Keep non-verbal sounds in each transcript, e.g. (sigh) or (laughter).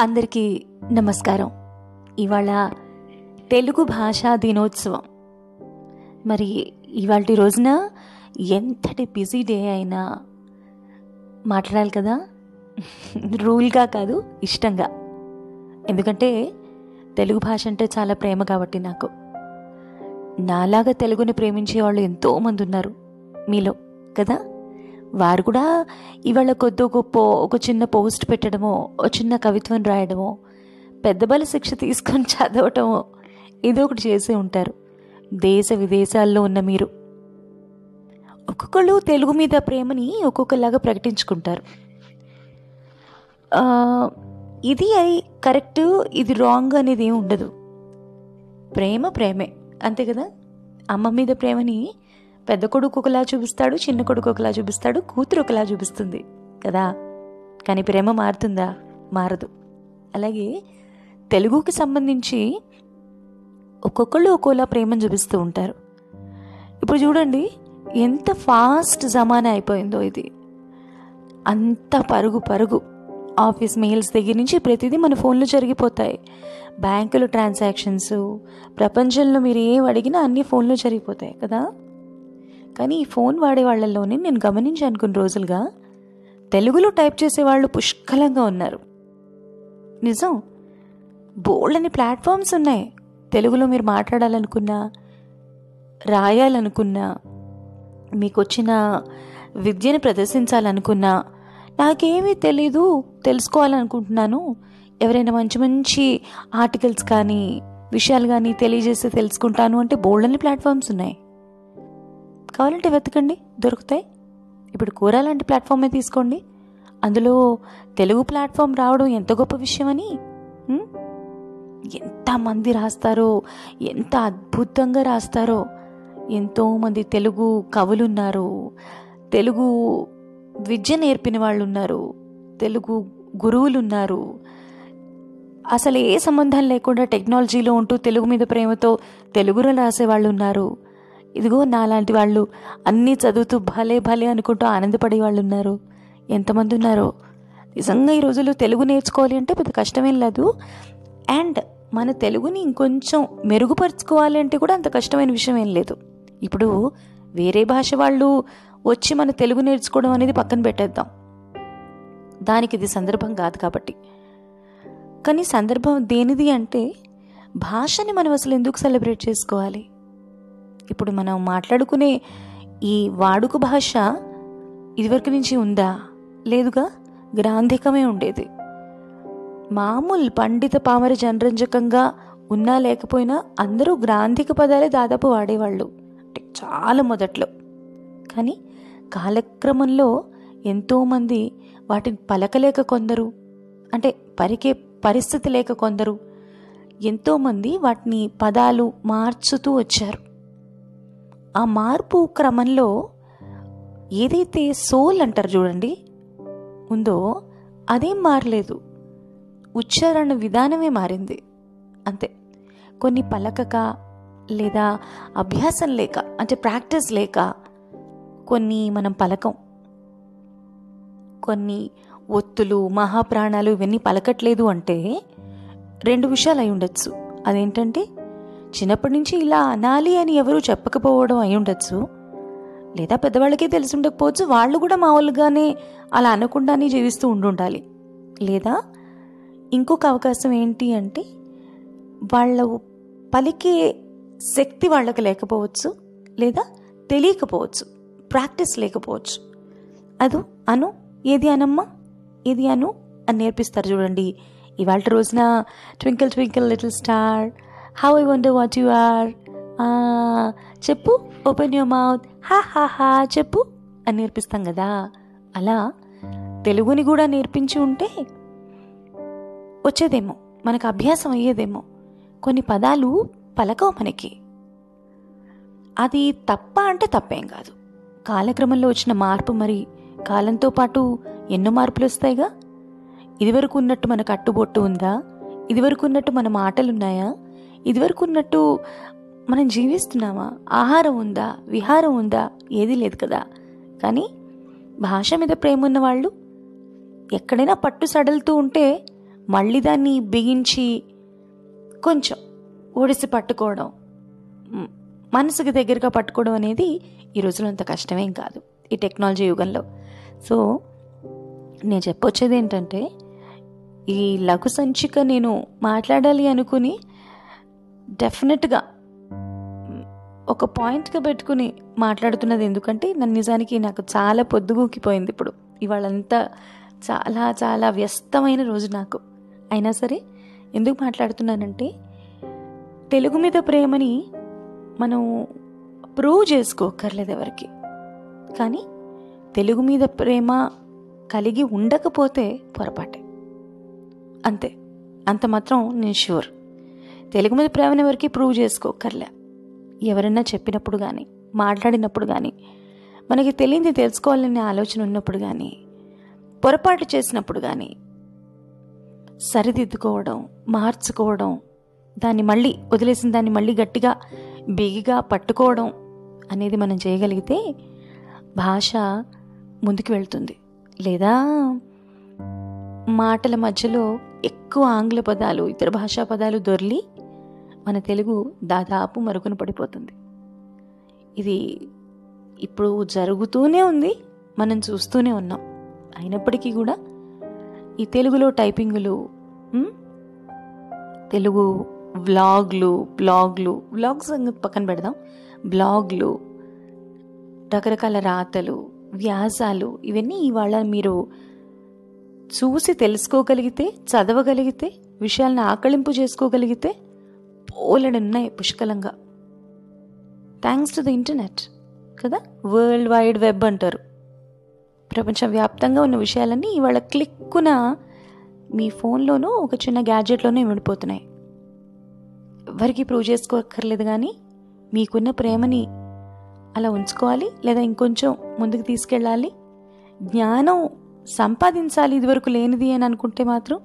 అందరికీ నమస్కారం. ఇవాళ తెలుగు భాషా దినోత్సవం. మరి ఇవాళ రోజున ఎంతటి బిజీ డే అయినా మాట్లాడాలి కదా? రూల్గా కాదు ఇష్టంగా. ఎందుకంటే తెలుగు భాష అంటే చాలా ప్రేమ కాబట్టి నాకు. నాలాగా తెలుగుని ప్రేమించే వాళ్ళు ఎంతోమంది ఉన్నారు. మీలో కదా? వారు కూడా ఇవాళ కొద్ది గొప్ప ఒక చిన్న పోస్ట్ పెట్టడమో ఒక చిన్న కవిత్వం రాయడమో పెద్ద బల శిక్ష తీసుకొని (laughs) చదవటమో ఏదో ఒకటి చేసి ఉంటారు. దేశ విదేశాల్లో ఉన్న మీరు. ఒక్కొక్కళ్ళు తెలుగు మీద ప్రేమని ఒక్కొక్కలాగా ప్రకటించుకుంటారు. ఇది అయి కరెక్ట్ ఇది రాంగ్ అనేది ఏమి ఉండదు. ప్రేమ ప్రేమే. అంతే కదా? అమ్మ మీద ప్రేమని పెద్ద కొడుకు ఒకలా చూపిస్తాడు చిన్న కొడుకు ఒకలా చూపిస్తాడు కూతురు ఒకలా చూపిస్తుంది కదా? కానీ ప్రేమ మారుతుందా? మారదు. అలాగే తెలుగుకి సంబంధించి ఒక్కొక్కళ్ళు ఒక్కోలా ప్రేమను చూపిస్తూ ఉంటారు. ఇప్పుడు చూడండి ఎంత ఫాస్ట్ జమానా అయిపోయిందో ఇది. అంత పరుగు పరుగు. ఆఫీస్ మెయిల్స్ దగ్గర నుంచి ప్రతిదీ మన ఫోన్లో జరిగిపోతాయి. బ్యాంకులు ట్రాన్సాక్షన్స్ ప్రపంచంలో మీరు ఏం అడిగినా అన్ని ఫోన్లో జరిగిపోతాయి కదా? కానీ ఈ ఫోన్ వాడే వాళ్ళల్లోనే నేను గమనించాను కొన్ని రోజులుగా తెలుగులో టైప్ చేసే వాళ్ళు పుష్కలంగా ఉన్నారు. నిజం బోల్డని ప్లాట్ఫామ్స్ ఉన్నాయి. తెలుగులో మీరు మాట్లాడాలనుకున్నా రాయాలనుకున్నా మీకు వచ్చిన విద్యను ప్రదర్శించాలనుకున్నా నాకేమీ తెలీదు తెలుసుకోవాలనుకుంటున్నాను ఎవరైనా మంచి మంచి ఆర్టికల్స్ కానీ విషయాలు కానీ తెలియజేస్తే తెలుసుకుంటాను అంటే బోల్డని ప్లాట్ఫామ్స్ ఉన్నాయి. కావాలంటే వెతకండి దొరుకుతాయి. ఇప్పుడు కూర లాంటి ప్లాట్ఫామే తీసుకోండి. అందులో తెలుగు ప్లాట్ఫామ్ రావడం ఎంత గొప్ప విషయం అని ఎంతమంది రాస్తారో ఎంత అద్భుతంగా రాస్తారో ఎంతోమంది తెలుగు కవులున్నారు తెలుగు విద్య నేర్పిన వాళ్ళు ఉన్నారు తెలుగు గురువులు ఉన్నారు అసలు ఏ సంబంధం లేకుండా టెక్నాలజీలో ఉంటూ తెలుగు మీద ప్రేమతో తెలుగులో రాసే వాళ్ళు ఉన్నారు ఇదిగో నాలాంటి వాళ్ళు అన్నీ చదువుతూ భలే భలే అనుకుంటూ ఆనందపడే వాళ్ళు ఉన్నారు ఎంతమంది ఉన్నారో. నిజంగా ఈ రోజుల్లో తెలుగు నేర్చుకోవాలి అంటే పెద్ద కష్టమేం లేదు. అండ్ మన తెలుగుని ఇంకొంచెం మెరుగుపరుచుకోవాలి అంటే కూడా అంత కష్టమైన విషయం ఏం లేదు. ఇప్పుడు వేరే భాష వాళ్ళు వచ్చి మన తెలుగు నేర్చుకోవడం అనేది పక్కన పెట్టేద్దాం. దానికి ఇది సందర్భం కాదు కాబట్టి. కానీ సందర్భం దేనిది అంటే భాషని మనం అసలు ఎందుకు సెలబ్రేట్ చేసుకోవాలి? ఇప్పుడు మనం మాట్లాడుకునే ఈ వాడుక భాష ఇదివరకు నుంచి ఉందా? లేదుగా? గ్రాంధికమే ఉండేది. మామూలు పండిత పామర జనరంజకంగా ఉన్నా లేకపోయినా అందరూ గ్రాంధిక పదాలే దాదాపు వాడేవాళ్ళు. అంటే చాలా మొదట్లో. కానీ కాలక్రమంలో ఎంతోమంది వాటిని పలకలేక కొందరు అంటే పరికే పరిస్థితి లేక కొందరు ఎంతోమంది వాటిని పదాలు మార్చుతూ వచ్చారు. ఆ మార్పు క్రమంలో ఏదైతే సోల్ అంటారు చూడండి ఉందో అదేం మారలేదు. ఉచ్చారణ విధానమే మారింది. అంతే. కొన్ని పలకక లేదా అభ్యాసం లేక అంటే ప్రాక్టీస్ లేక కొన్ని మనం పలకం. కొన్ని ఒత్తులు మహాప్రాణాలు ఇవన్నీ పలకట్లేదు అంటే రెండు విషయాలు అయి ఉండొచ్చు. అదేంటంటే చిన్నప్పటి నుంచి ఇలా అనాలి అని ఎవరూ చెప్పకపోవడం అయి ఉండొచ్చు. లేదా పెద్దవాళ్ళకే తెలిసి ఉండకపోవచ్చు వాళ్ళు కూడా మామూలుగానే అలా అనకుండానే జీవిస్తూ ఉండుండాలి. లేదా ఇంకొక అవకాశం ఏంటి అంటే వాళ్ళ పలికే శక్తి వాళ్ళకి లేకపోవచ్చు లేదా తెలియకపోవచ్చు ప్రాక్టీస్ లేకపోవచ్చు. అదు అను ఏది అనమ్మా? ఇది అను అని నేర్పిస్తారు చూడండి. ఇవాళ రోజున twinkle twinkle little star how I wonder what you are చెప్పు ఓపెన్ యువర్ మౌత్ హా హా హా చెప్పు అని నేర్పిస్తాం కదా. అలా తెలుగుని కూడా నేర్పించి ఉంటే వచ్చేదేమో మనకు అభ్యాసం అయ్యేదేమో. కొన్ని పదాలు పలకవు మనకి. అది తప్ప అంటే తప్పేం కాదు. కాలక్రమంలో వచ్చిన మార్పు మరి కాలంతో పాటు ఎన్నో మార్పులు వస్తాయిగా? ఇదివరకు ఉన్నట్టు మన కట్టుబొట్టు ఉందా? ఇదివరకు ఉన్నట్టు మన మాటలు ఉన్నాయా ఇదివరకు ఉన్నట్టు మనం జీవిస్తున్నామా? ఆహారం ఉందా? విహారం ఉందా? ఏది లేదు కదా. కానీ భాష మీద ప్రేమ ఉన్న వాళ్ళు ఎక్కడైనా పట్టు సడలుతూ ఉంటే మళ్ళీ దాన్ని బిగించి కొంచెం ఒడిసి పట్టుకోవడం మనసుకు దగ్గరగా పట్టుకోవడం అనేది ఈ రోజులో అంత కష్టమేం కాదు ఈ టెక్నాలజీ యుగంలో. సో నేను చెప్పొచ్చేది ఏంటంటే ఈ లఘు సంచిక నేను మాట్లాడాలి అనుకుని డెఫినెట్గా ఒక పాయింట్గా పెట్టుకుని మాట్లాడుతున్నది ఎందుకంటే నన్ను నిజానికి నాకు చాలా పొద్దుగూకిపోయింది ఇప్పుడు. ఇవాళంతా చాలా చాలా వ్యస్తమైన రోజు నాకు. అయినా సరే ఎందుకు మాట్లాడుతున్నానంటే తెలుగు మీద ప్రేమని మనం ప్రూవ్ చేసుకోకర్లేదు ఎవరికి. కానీ తెలుగు మీద ప్రేమ కలిగి ఉండకపోతే పొరపాటే. అంతే. అంత మాత్రం నేను షూర్ తెలుగు మీద ప్రేమను ఎవరికి ప్రూవ్ చేసుకోకర్లే ఎవరైనా చెప్పినప్పుడు కానీ మాట్లాడినప్పుడు కానీ మనకి తెలియంది తెలుసుకోవాలనే ఆలోచన ఉన్నప్పుడు కానీ పొరపాటు చేసినప్పుడు కానీ సరిదిద్దుకోవడం మార్చుకోవడం దాన్ని మళ్ళీ వదిలేసిన దాన్ని మళ్ళీ గట్టిగా బిగిగా పట్టుకోవడం అనేది మనం చేయగలిగితే భాష ముందుకు వెళ్తుంది. లేదా మాటల మధ్యలో ఎక్కువ ఆంగ్ల పదాలు ఇతర భాషా పదాలు దొర్లి మన తెలుగు దాదాపు మరుగున పడిపోతుంది. ఇది ఇప్పుడు జరుగుతూనే ఉంది మనం చూస్తూనే ఉన్నాం. అయినప్పటికీ కూడా ఈ తెలుగులో టైపింగులు తెలుగు వ్లాగ్లు బ్లాగ్లు వ్లాగ్స్ పక్కన పెడదాం. బ్లాగ్లు రకరకాల రాతలు వ్యాసాలు ఇవన్నీ ఇవాళ మీరు చూసి తెలుసుకోగలిగితే చదవగలిగితే విషయాలను ఆకళింపు చేసుకోగలిగితే పోలెడు ఉన్నాయి పుష్కలంగా. థ్యాంక్స్ టు ద ఇంటర్నెట్ కదా? వరల్డ్ వైడ్ వెబ్ అంటారు. ప్రపంచవ్యాప్తంగా ఉన్న విషయాలన్నీ ఇవాళ క్లిక్కున మీ ఫోన్లోనూ ఒక చిన్న గ్యాడ్జెట్లోనే విడిపోతున్నాయి. ఎవరికి ప్రూవ్ చేసుకోక్కర్లేదు కానీ మీకున్న ప్రేమని అలా ఉంచుకోవాలి లేదా ఇంకొంచెం ముందుకు తీసుకెళ్ళాలి. జ్ఞానం సంపాదించాలి ఇదివరకు లేనిది అని అనుకుంటే మాత్రం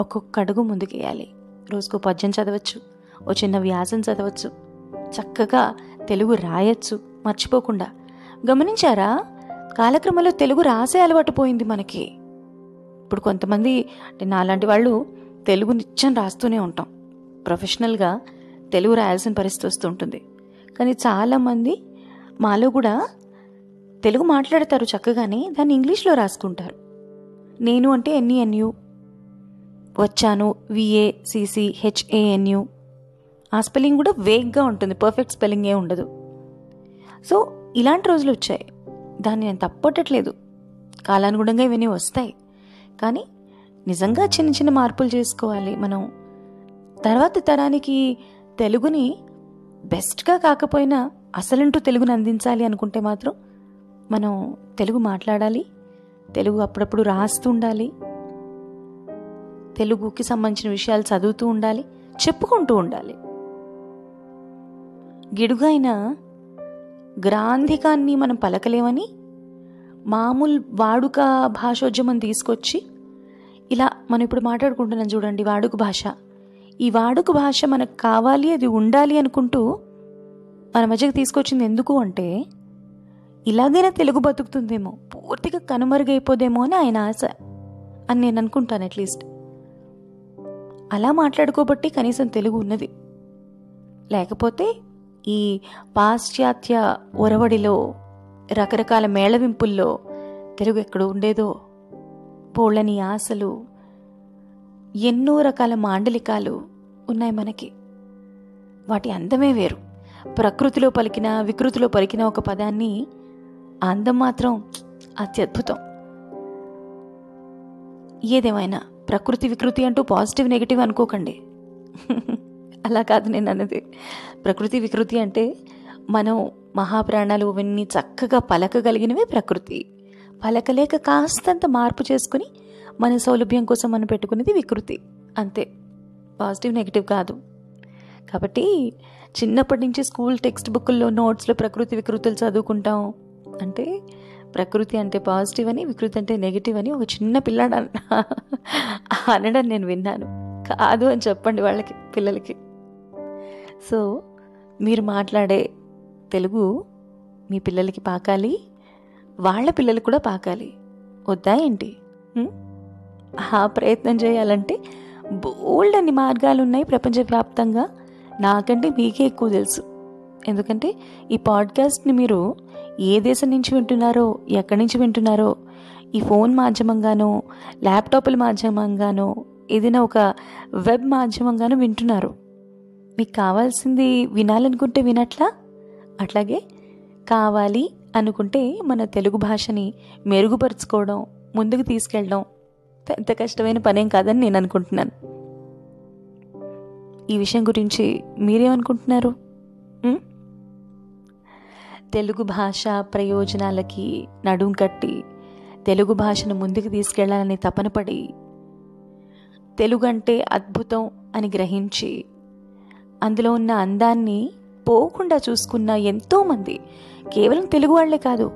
ఒక్కొక్క అడుగు ముందుకేయాలి. రోజుకు పద్యం చదవచ్చు ఓ చిన్న వ్యాసం చదవచ్చు చక్కగా తెలుగు రాయచ్చు మర్చిపోకుండా. గమనించారా? కాలక్రమంలో తెలుగు రాసే అలవాటు పోయింది మనకి. ఇప్పుడు కొంతమంది అంటే నాలాంటి వాళ్ళు తెలుగు నిత్యం రాస్తూనే ఉంటాం. ప్రొఫెషనల్గా తెలుగు రాయాల్సిన పరిస్థితి వస్తుంటుంది కానీ చాలామంది మాలో కూడా తెలుగు మాట్లాడతారు చక్కగానే దాన్ని ఇంగ్లీష్లో రాసుకుంటారు. నేను అంటే ఎన్ఈఎన్యు వచ్చాను విఏ సిసి హెచ్ఏఎన్యు. ఆ స్పెల్లింగ్ కూడా వేగ్గా ఉంటుంది పర్ఫెక్ట్ స్పెల్లింగ్ ఏ ఉండదు. సో ఇలాంటి రోజులు వచ్చాయి. దాన్ని నేను తప్పట్టట్లేదు. కాలానుగుణంగా ఇవన్నీ వస్తాయి. కానీ నిజంగా చిన్న చిన్న మార్పులు చేసుకోవాలి మనం. తర్వాత తరానికి తెలుగుని బెస్ట్గా కాకపోయినా అసలంటూ తెలుగును అందించాలి అనుకుంటే మాత్రం మనం తెలుగు మాట్లాడాలి తెలుగు అప్పుడప్పుడు రాస్తూ ఉండాలి తెలుగుకి సంబంధించిన విషయాలు చదువుతూ ఉండాలి చెప్పుకుంటూ ఉండాలి. గిడుగైన గ్రాంధికాన్ని మనం పలకలేమని మామూలు వాడుక భాషోద్యమం తీసుకొచ్చి ఇలా మనం ఇప్పుడు మాట్లాడుకుంటున్నాం చూడండి వాడుక భాష. ఈ వాడుక భాష మనకు కావాలి అది ఉండాలి అనుకుంటూ మన మధ్యకి తీసుకొచ్చింది ఎందుకు అంటే ఇలాగైనా తెలుగు బతుకుతుందేమో పూర్తిగా కనుమరుగైపోదేమో అని ఆయన ఆశ అని నేను అనుకుంటాను అట్లీస్ట్ అలా మాట్లాడుకోబట్టి కనీసం తెలుగు ఉన్నది. లేకపోతే ఈ పాశ్చాత్య ఒరవడిలో రకరకాల మేళవింపుల్లో తెలుగు ఎక్కడ ఉండేదో పోళ్ళని ఆశలు ఎన్నో రకాల మాండలికాలు ఉన్నాయి మనకి. వాటి అందమే వేరు. ప్రకృతిలో పలికిన వికృతిలో పలికిన ఒక పదాన్ని అందం మాత్రం అత్యద్భుతం. ఏదేమైనా ప్రకృతి వికృతి అంటూ పాజిటివ్ నెగిటివ్ అనుకోకండి. అలా కాదు నేను అన్నది. ప్రకృతి వికృతి అంటే మనం మహాప్రాణాలు ఇవన్నీ చక్కగా పలకగలిగినవే ప్రకృతి. పలకలేక కాస్తంత మార్పు చేసుకుని మన సౌలభ్యం కోసం మనం పెట్టుకునేది వికృతి. అంతే. పాజిటివ్ నెగిటివ్ కాదు. కాబట్టి చిన్నప్పటి నుంచి స్కూల్ టెక్స్ట్ బుక్ల్లో నోట్స్లో ప్రకృతి వికృతులు చదువుకుంటాం. అంటే ప్రకృతి అంటే పాజిటివ్ అని వికృతి అంటే నెగిటివ్ అని ఒక చిన్న పిల్లాడు అన్న- (laughs) అనడం నేను విన్నాను. కాదు అని చెప్పండి వాళ్ళకి పిల్లలకి. సో మీరు మాట్లాడే తెలుగు మీ పిల్లలకి పాకాలి వాళ్ళ పిల్లలు కూడా పాకాలి. వద్దా ఏంటి? ఆ ప్రయత్నం చేయాలంటే బోల్డ్ అన్ని మార్గాలు ఉన్నాయి ప్రపంచవ్యాప్తంగా. నాకంటే మీకే ఎక్కువ తెలుసు. ఎందుకంటే ఈ పాడ్కాస్ట్ని మీరు ఏ దేశం నుంచి వింటున్నారో ఎక్కడి నుంచి వింటున్నారో ఈ ఫోన్ మాధ్యమంగానో ల్యాప్టాప్ల మాధ్యమంగానో ఏదైనా ఒక వెబ్ మాధ్యమంగానో వింటున్నారు. మీకు కావాల్సింది వినాలనుకుంటే వినట్లా? అట్లాగే కావాలి అనుకుంటే మన తెలుగు భాషని మెరుగుపరుచుకోవడం ముందుకు తీసుకెళ్ళడం పెద్ద కష్టమైన పనేం కాదని నేను అనుకుంటున్నాను. ఈ విషయం గురించి మీరేమనుకుంటున్నారు? తెలుగు భాష ప్రయోజనాలకి నడుం కట్టి తెలుగు భాషను ముందుకు తీసుకెళ్ళాలని తపన పడి తెలుగు అంటే అద్భుతం అని గ్రహించి అందులో ఉన్న అందాన్ని పోకుండా చూసుకున్న ఎంతోమంది కేవలం తెలుగు వాళ్ళే కాదు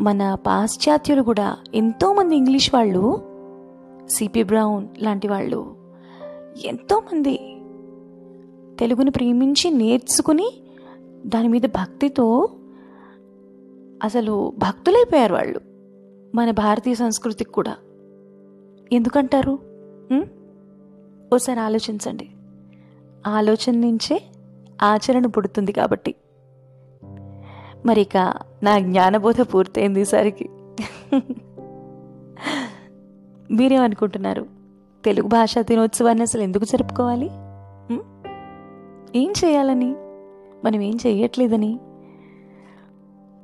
మన పాశ్చాత్యులు కూడా ఎంతోమంది ఇంగ్లీష్ వాళ్ళు సిపి బ్రౌన్ లాంటి వాళ్ళు ఎంతోమంది తెలుగును ప్రేమించి నేర్చుకుని దాని మీద భక్తితో అసలు భక్తులైపోయారు వాళ్ళు మన భారతీయ సంస్కృతికి కూడా. ఎందుకంటారు? ఓసారి ఆలోచించండి. ఆలోచన నుంచే ఆచరణ పుడుతుంది కాబట్టి. మరి ఇక నా జ్ఞానబోధ పూర్తయింది ఈసారికి. మీరేమనుకుంటున్నారు? తెలుగు భాషా దినోత్సవాన్ని అసలు ఎందుకు జరుపుకోవాలి? ఏం చేయాలని? మనం ఏం చేయట్లేదని?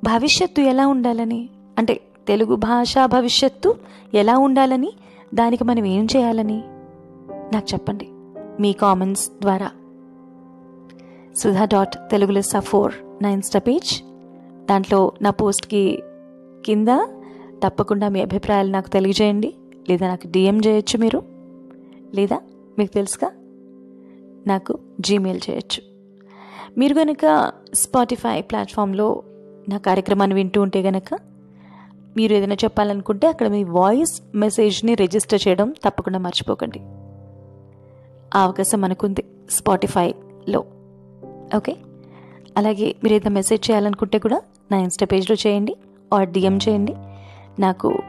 భవిష్యత్తు ఎలా ఉండాలని? అంటే తెలుగు భాషా భవిష్యత్తు ఎలా ఉండాలని? దానికి మనం ఏం చేయాలని? నాకు చెప్పండి. మీ కామెంట్స్ ద్వారా. సుధా డాట్ తెలుగు లెస్సా ఫోర్ నా ఇన్స్టా పేజ్. దాంట్లో నా పోస్ట్కి కింద తప్పకుండా మీ అభిప్రాయాలు నాకు తెలియజేయండి. లేదా నాకు డిఎం చేయొచ్చు మీరు. లేదా మీకు తెలుసుగా? నాకు జీమెయిల్ చేయొచ్చు. మీరు కనుక స్పాటిఫై ప్లాట్ఫామ్లో నా కార్యక్రమాన్ని వింటూ ఉంటే గనక మీరు ఏదైనా చెప్పాలనుకుంటే అక్కడ మీ వాయిస్ మెసేజ్ని రిజిస్టర్ చేయడం తప్పకుండా మర్చిపోకండి. ఆ అవకాశం మనకుంది స్పాటిఫైలో ఓకే అలాగే మీరు ఏదైనా మెసేజ్ చేయాలనుకుంటే కూడా నా ఇన్స్టా పేజ్లో చేయండి ఆర్ డిఎం చేయండి. నాకు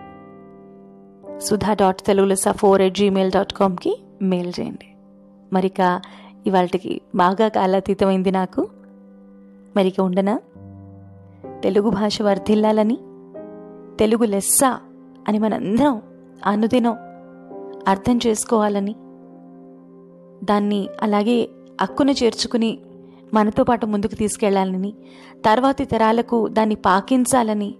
సుధా డాట్ తెలుగులో ఫోర్ ఎట్ జీమెయిల్ డాట్ కామ్కి మెయిల్ చేయండి. మరిక ఇవాళకి బాగా కాలాతీతమైంది నాకు. మరిక ఉండనా? తెలుగు భాష వర్ధిల్లాలని తెలుగు లెస్స అని మనందరం అనుదినం అర్థం చేసుకోవాలని దాన్ని అలాగే అక్కున చేర్చుకుని మనతో పాటు ముందుకు తీసుకెళ్ళాలని తర్వాతి తరాలకు దాన్ని పాకించాలని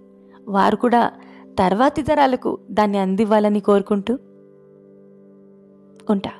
వారు కూడా తర్వాతి తరాలకు దాన్ని అందివ్వాలని కోరుకుంటూ ఉంటా.